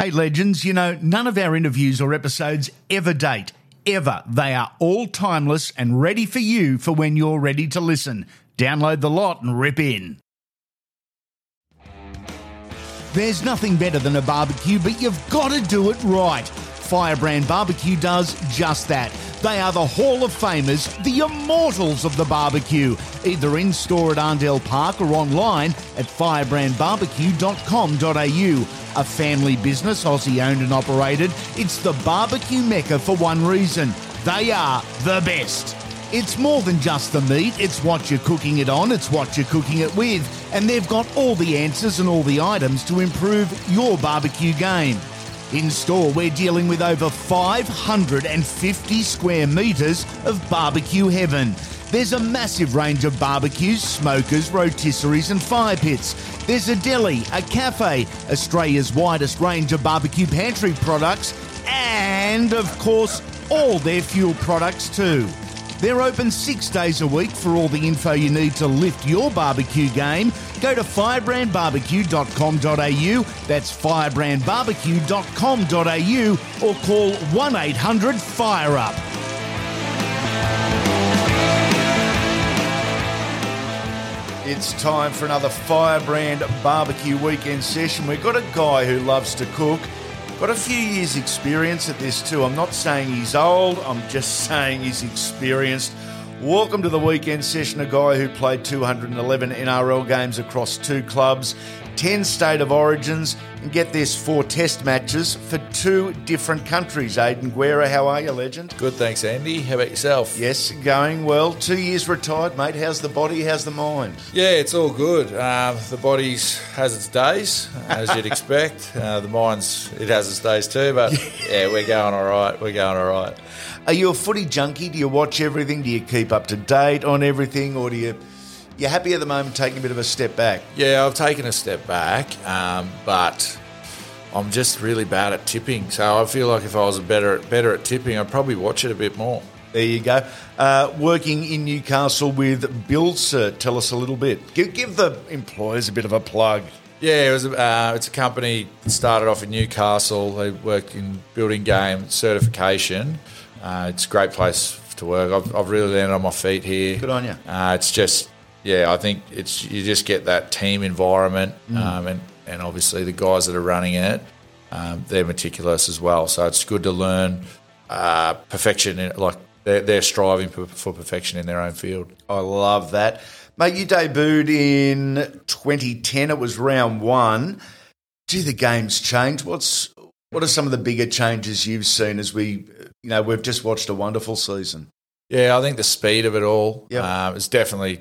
Hey, legends, you know, none of our interviews or episodes ever date. Ever. They are all timeless and ready for you for when you're ready to listen. Download the lot and rip in. There's nothing better than a barbecue, but you've got to do it right. Firebrand Barbecue does just that. They are the Hall of Famers, the immortals of the barbecue, either in store at Arndell Park or online at firebrandbarbecue.com.au. A family business, Aussie owned and operated, it's the barbecue mecca for one reason they are the best. It's more than just the meat, it's what you're cooking it on, it's what you're cooking it with, and they've got all the answers and all the items to improve your barbecue game. In store, we're dealing with over 550 square metres of barbecue heaven. There's a massive range of barbecues, smokers, rotisseries, and fire pits. There's a deli, a cafe, Australia's widest range of barbecue pantry products, and of course, all their fuel products too. They're open six days a week for all the info you need to lift your barbecue game. Go to firebrandbarbecue.com.au. That's firebrandbarbecue.com.au or call 1 800 FIRE UP. It's time for another Firebrand Barbecue weekend session. We've got a guy who loves to cook. Got a few years' experience at this too. I'm not saying he's old, I'm just saying he's experienced. Welcome to the weekend session. A guy who played 211 NRL games across two clubs, 10 state of origins, and get this four test matches for two different countries. Aidan Guerra, how are you, legend? Good, thanks, Andy. How about yourself? Yes, going well. Two years retired, mate. How's the body? How's the mind? Yeah, it's all good. Um, the body's has its days, as you'd expect. Uh, the mind's it has its days too, but yeah, we're going all right. We're going all right. Are you a footy junkie? Do you watch everything? Do you keep up to date on everything, or do you? You're happy at the moment taking a bit of a step back? Yeah, I've taken a step back, um, but I'm just really bad at tipping. So I feel like if I was better at, better at tipping, I'd probably watch it a bit more. There you go. Uh, working in Newcastle with Buildcert. Tell us a little bit. Give, give the employers a bit of a plug. Yeah, it was. Uh, it's a company that started off in Newcastle. They work in building game certification. Uh, it's a great place to work. I've, I've really landed on my feet here. Good on you. Uh, it's just, yeah, I think it's you just get that team environment, um, and and obviously the guys that are running it, um, they're meticulous as well. So it's good to learn uh, perfection. In, like they're, they're striving for, for perfection in their own field. I love that. Mate, you debuted in 2010. It was round one. Do the game's change? What's what are some of the bigger changes you've seen as we, you know, we've just watched a wonderful season. Yeah, I think the speed of it all Yep. um, is definitely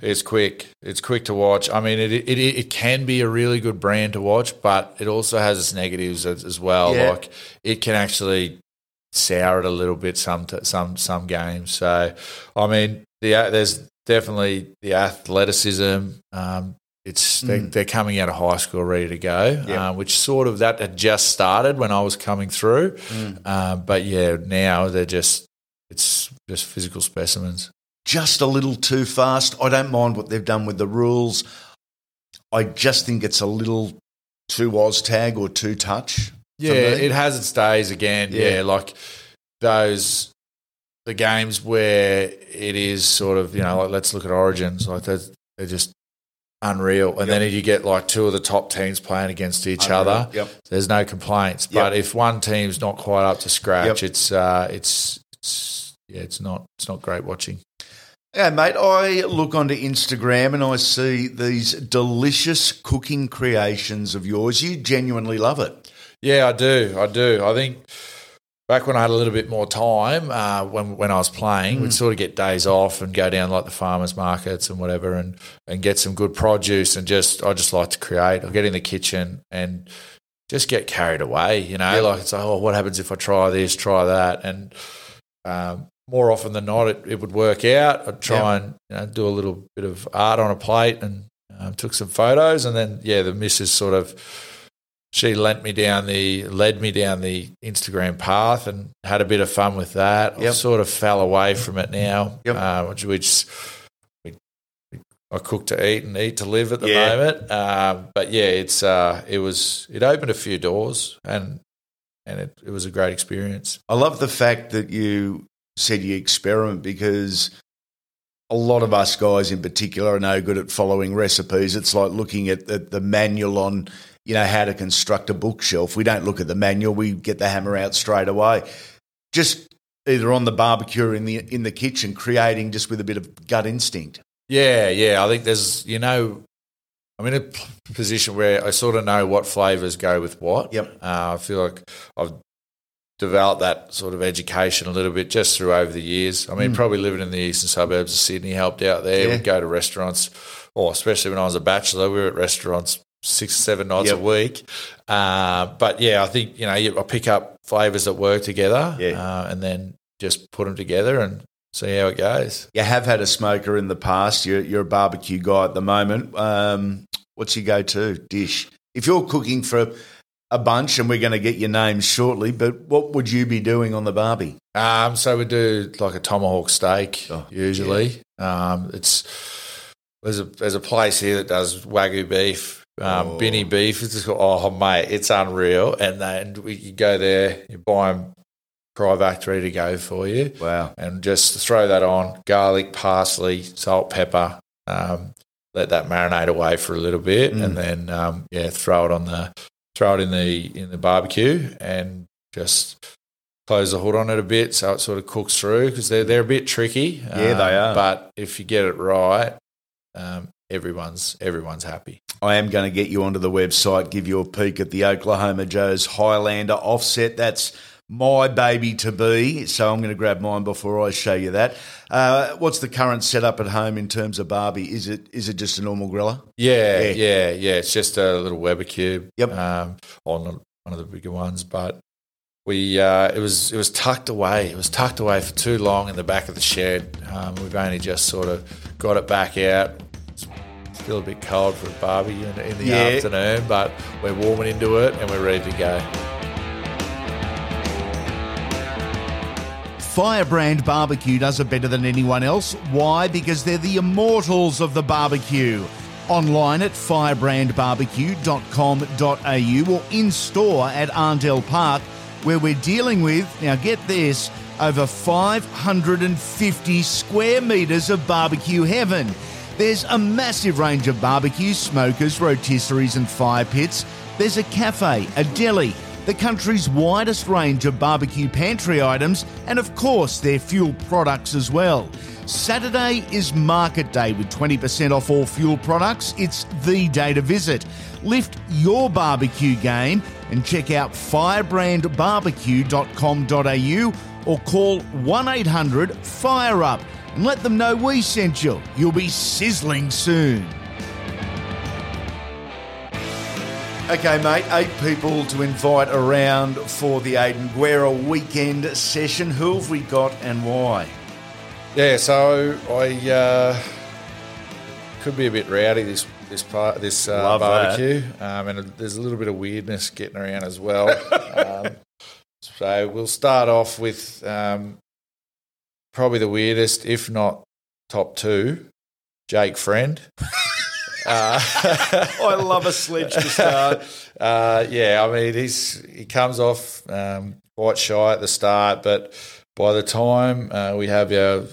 it's quick. It's quick to watch. I mean, it, it it can be a really good brand to watch, but it also has its negatives as, as well. Yeah. Like it can actually sour it a little bit some t- some some games. So, I mean, the there's definitely the athleticism. Um, it's they're, they're coming out of high school ready to go, Mm. Yep. um, which sort of that had just started when I was coming through. Mm. Um, but yeah, now they're just it's just physical specimens. Just a little too fast. I don't mind what they've done with the rules. I just think it's a little too Oz tag or too touch. Yeah, it has its days again. Yeah. Yeah. like those the games where it is sort of you know like let's look at Origins like they're, they're just unreal, and then you get like two of the top teams playing against each Unreal. other. Yep. There's no complaints, Yep. but if one team's not quite up to scratch, Yep. it's uh, it's it's yeah, it's not it's not great watching. Yeah, mate, I look onto Instagram and I see these delicious cooking creations of yours. You genuinely love it. Yeah, I do. I do. I think back when I had a little bit more time, uh, when when I was playing, we'd sort of get days off and go down like the farmers markets and whatever, and and get some good produce and just I just like to create. I get in the kitchen and just get carried away. You know, Yep. like it's like, oh, what happens if I try this, try that, and um, more often than not, it, it would work out. I'd try and you know, do a little bit of art on a plate and um, took some photos, and then yeah, the missus sort of she lent me down the led me down the Instagram path and had a bit of fun with that. I sort of fell away from it now, Yep. uh, which, which we, we I cook to eat and eat to live at the Yeah. moment. Um, but yeah, it's uh, it was it opened a few doors and and it, it was a great experience. I love the fact that you said you experiment because a lot of us guys in particular are no good at following recipes. It's like looking at the, the manual on, you know, how to construct a bookshelf. We don't look at the manual, we get the hammer out straight away. Just either on the barbecue or in the in the kitchen, creating just with a bit of gut instinct. Yeah, yeah. I think there's you know I'm in a position where I sort of know what flavors go with what. Yep. Uh, I feel like I've developed that sort of education a little bit just through over the years. I mean, probably living in the eastern suburbs of Sydney helped out there. Yeah. We'd go to restaurants, or especially when I was a bachelor, we were at restaurants six, seven nights Yep. a week. Uh, but yeah, I think you know I pick up flavors that work together, Yeah. uh, and then just put them together and see how it goes. You have had a smoker in the past. You're, you're a barbecue guy at the moment. Um, what's your go-to dish? If you're cooking for a bunch, and we're going to get your names shortly, but what would you be doing on the barbie? Um, so we do like a tomahawk steak Oh, usually. Um, it's there's a there's a place here that does wagyu beef, um, Oh. Binnie beef. It's just, oh mate, it's unreal. And then we, you go there, you buy them Cryovac ready to go for you, Wow. and just throw that on garlic, parsley, salt, pepper. Um, let that marinate away for a little bit, Mm. and then um, yeah, throw it on the throw it in the in the barbecue, and just close the hood on it a bit so it sort of cooks through because they're they're a bit tricky. Yeah, they um, are. But if you get it right, um, everyone's everyone's happy. I am going to get you onto the website, give you a peek at the Oklahoma Joe's Highlander offset. That's my baby to be. So I'm going to grab mine before I show you that. Uh, what's the current setup at home in terms of Barbie? Is it is it just a normal griller? Yeah, Yeah. yeah, yeah. It's just a little Weber Q. Yep. Um, on one of the bigger ones, but we uh, it was it was tucked away. It was tucked away for too long in the back of the shed. Um, we've only just sort of got it back out. It's still a bit cold for a barbie in, in the Yeah. afternoon, but we're warming into it and we're ready to go. Firebrand Barbecue does it better than anyone else. Why? Because they're the immortals of the barbecue. Online at firebrandbarbecue.com.au or in store at Arndell Park, where we're dealing with, now get this, over 550 square metres of barbecue heaven. There's a massive range of barbecues, smokers, rotisseries, and fire pits. There's a cafe, a deli, the country's widest range of barbecue pantry items, and of course, their fuel products as well. Saturday is market day with 20% off all fuel products. It's the day to visit. Lift your barbecue game and check out firebrandbarbecue.com.au or call 1 800 FIRE UP and let them know we sent you. You'll be sizzling soon. Okay, mate, eight people to invite around for the Aidan Guerra weekend session. Who have we got and why? Yeah, so I uh, could be a bit rowdy this this part this uh, barbecue, um, and there's a little bit of weirdness getting around as well. um, so we'll start off with um, probably the weirdest, if not top two, Jake Friend. uh, I love a sledge to start. uh, yeah, I mean he's he comes off um, quite shy at the start, but by the time uh, we have our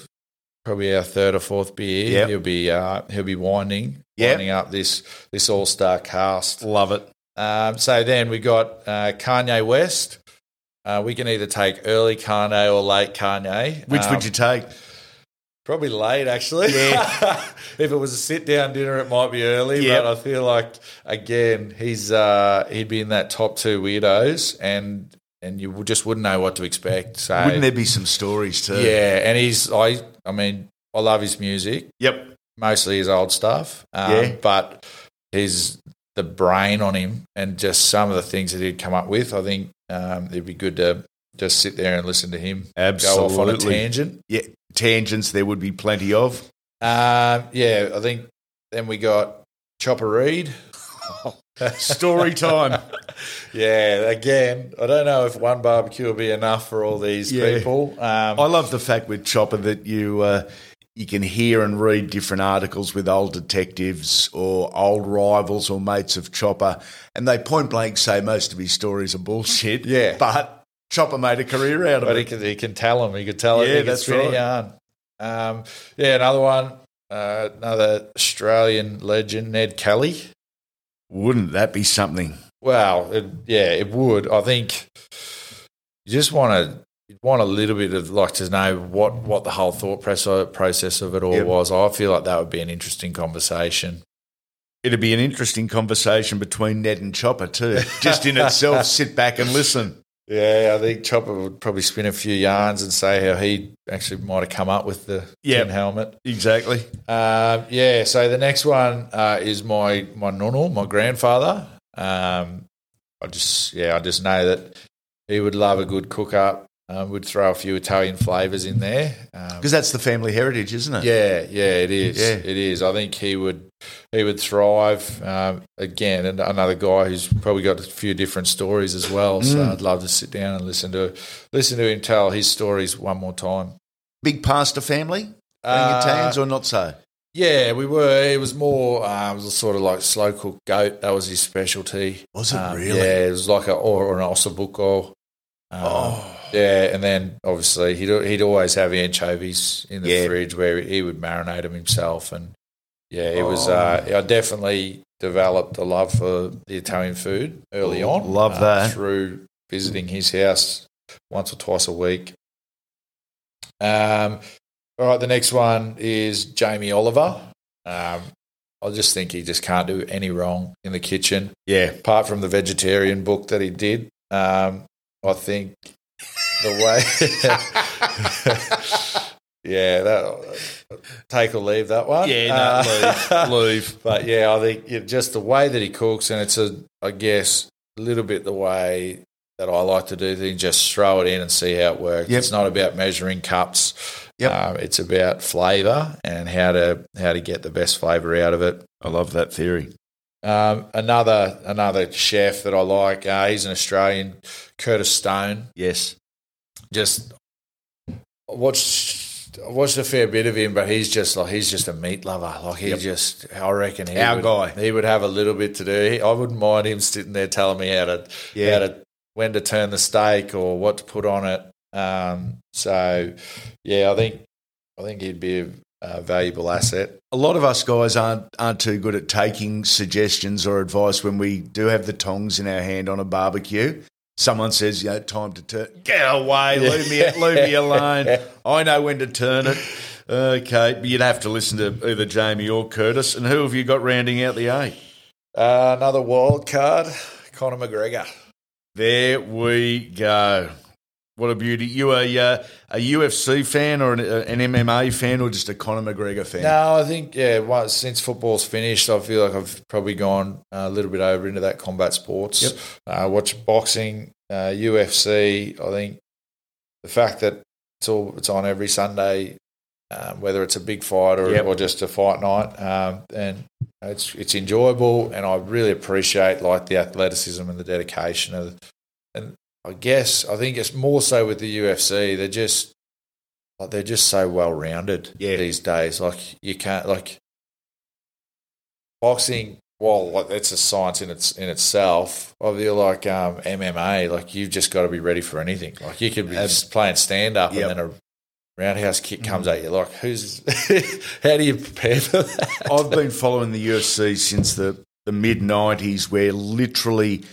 probably our third or fourth beer, Yep. he'll be uh, he'll be winding Yep. winding up this this all star cast. Love it. Um, so then we got uh, Kanye West. Uh, we can either take early Kanye or late Kanye. Which Um, would you take? Probably late, actually. Yeah. if it was a sit down dinner, it might be early. Yep. But I feel like again, he's uh, he'd be in that top two weirdos, and and you just wouldn't know what to expect. So Wouldn't there be some stories too? yeah, and he's I I mean I love his music, Yep. mostly his old stuff. Um, Yeah. but he's the brain on him, and just some of the things that he'd come up with. I think um, it'd be good to just sit there and listen to him Absolutely. go off on a tangent. Yeah. Tangents there would be plenty of. Um, yeah, I think then we got Chopper Read. Story time. Yeah, again, I don't know if one barbecue will be enough for all these Yeah. people. Um, I love the fact with Chopper that you uh, you can hear and read different articles with old detectives or old rivals or mates of Chopper, and they point blank say most of his stories are bullshit. Yeah. but Chopper made a career out of But he it. can, he can tell them. He can tell it. Yeah, he can that's right. yarn. Um, yeah, another one. Uh, another Australian legend, Ned Kelly. Wouldn't that be something? Well, it, yeah, it would. I think you just want to you want a little bit of like to know what what the whole thought process process of it all Yep. was. I feel like that would be an interesting conversation. It'd be an interesting conversation between Ned and Chopper too. Just in itself, sit back and listen. Yeah, I think Chopper would probably spin a few yarns and say how he actually might have come up with the Yep. tin helmet. Exactly. Um, yeah, so the next one uh, is my my nono, my grandfather. Um, I just yeah, I just know that he would love a good cook up. Um, would throw a few Italian flavors in there. Um, Because that's the family heritage, isn't it? yeah, yeah, it is. Yeah. It is. I think he would he would thrive. Um, again, and another guy who's probably got a few different stories as well. So Mm. I'd love to sit down and listen to listen to him tell his stories one more time. Big pastor family, being Uh, Italians or not so? Yeah, we were. It was more. Uh, it was sort of like slow cooked goat. That was his specialty. Was it Um, really? Yeah, it was like a or an ossobuco. Um, Oh. Yeah, and then obviously he'd he'd always have anchovies in the Yeah. fridge where he would marinate them himself, and yeah, it was. Oh. Uh, I definitely developed a love for the Italian food early on. love uh, that. through visiting his house once or twice a week. Um, all right, the next one is Jamie Oliver. Um, I just think he just can't do any wrong in the kitchen Yeah. apart from the vegetarian book that he did. Um, I think the way, yeah, that take or leave that one. Yeah, no, Uh, leave, leave. But yeah, I think yeah, just the way that he cooks, and it's a, I guess, a little bit the way that I like to do things. Just throw it in and see how it works. Yep. It's not about measuring cups. Yep. Um, it's about flavour and how to how to get the best flavour out of it. I love that theory. Um, another another chef that I like, uh, he's an Australian, Curtis Stone. Yes. Just I watched I watched a fair bit of him, but he's just like he's just a meat lover. Like he Yep. just, I reckon he Our would, guy. He would have a little bit to do. He, I wouldn't mind him sitting there telling me how to Yeah. how to when to turn the steak or what to put on it. Um, so yeah, I think I think he'd be a, a valuable asset. A lot of us guys aren't aren't too good at taking suggestions or advice when we do have the tongs in our hand on a barbecue. Someone says, you know, time to turn. Get away, leave me, leave me alone. I know when to turn it. Okay, but you'd have to listen to either Jamie or Curtis. And who have you got rounding out the eight? Uh, another wild card, Conor McGregor. There we go. What a beauty! You a uh, a UFC fan or an, uh, an MMA fan or just a Conor McGregor fan? No, I think yeah. Since football's finished, I feel like I've probably gone a little bit over into that combat sports. Yep. Uh, watch boxing, uh, UFC. I think the fact that it's all it's on every Sunday, um, whether it's a big fight or, Yep. or just a fight night, um, and it's it's enjoyable, and I really appreciate like the athleticism and the dedication of, and I guess I think it's more so with the UFC. They're just like they're just so well rounded Yeah. these days. Like you can't like boxing. Well, like that's a science in its in itself. I feel like um, MMA. Like you've just got to be ready for anything. Like you could be just playing stand up Yep. and then a roundhouse kick comes at you. Like who's? how do you prepare for that? I've been following the UFC since the, the mid 90s, where literally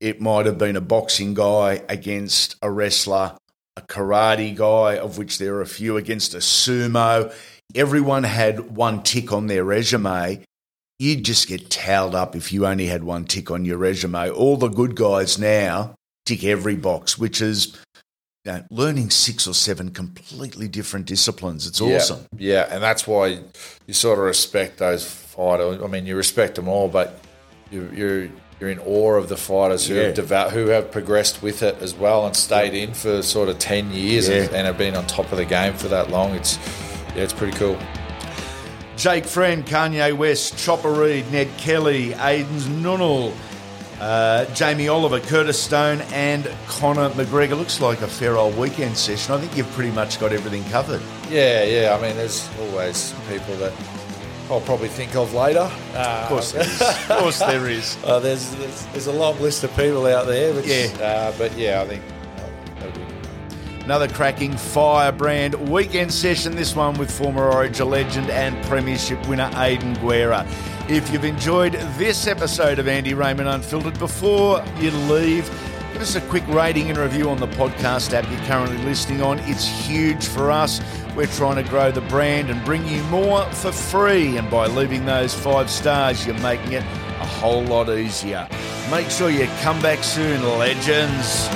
it might have been a boxing guy against a wrestler, a karate guy, of which there are a few, against a sumo. Everyone had one tick on their resume. You'd just get towed up if you only had one tick on your resume. All the good guys now tick every box, which is you know, learning six or seven completely different disciplines. It's Yeah, awesome. Yeah, and that's why you sort of respect those fighters. I mean, you respect them all, but you, you're you're in awe of the fighters who Yeah. have devout, who have progressed with it as well and stayed in for sort of ten years and, Yeah. and have been on top of the game for that long. It's yeah, it's pretty cool. Jake Friend, Kanye West, Chopper Read, Ned Kelly, Aidan's Nunnall, Uh, Jamie Oliver, Curtis Stone, and Conor McGregor. Looks like a fair old weekend session. I think you've pretty much got everything covered. Yeah, yeah. I mean, there's always people that I'll probably think of later. Uh, Of course there is. Of course there is. Uh, there's, there's there's a long list of people out there. Which, Yeah. Uh, but yeah, I think uh, Another cracking firebrand weekend session, this one with former Origin legend and Premiership winner Aidan Guerra. If you've enjoyed this episode of Andy Raymond Unfiltered, before you leave, give us a quick rating and review on the podcast app you're currently listening on. It's huge for us. We're trying to grow the brand and bring you more for free. And by leaving those five stars, you're making it a whole lot easier. Make sure you come back soon, legends.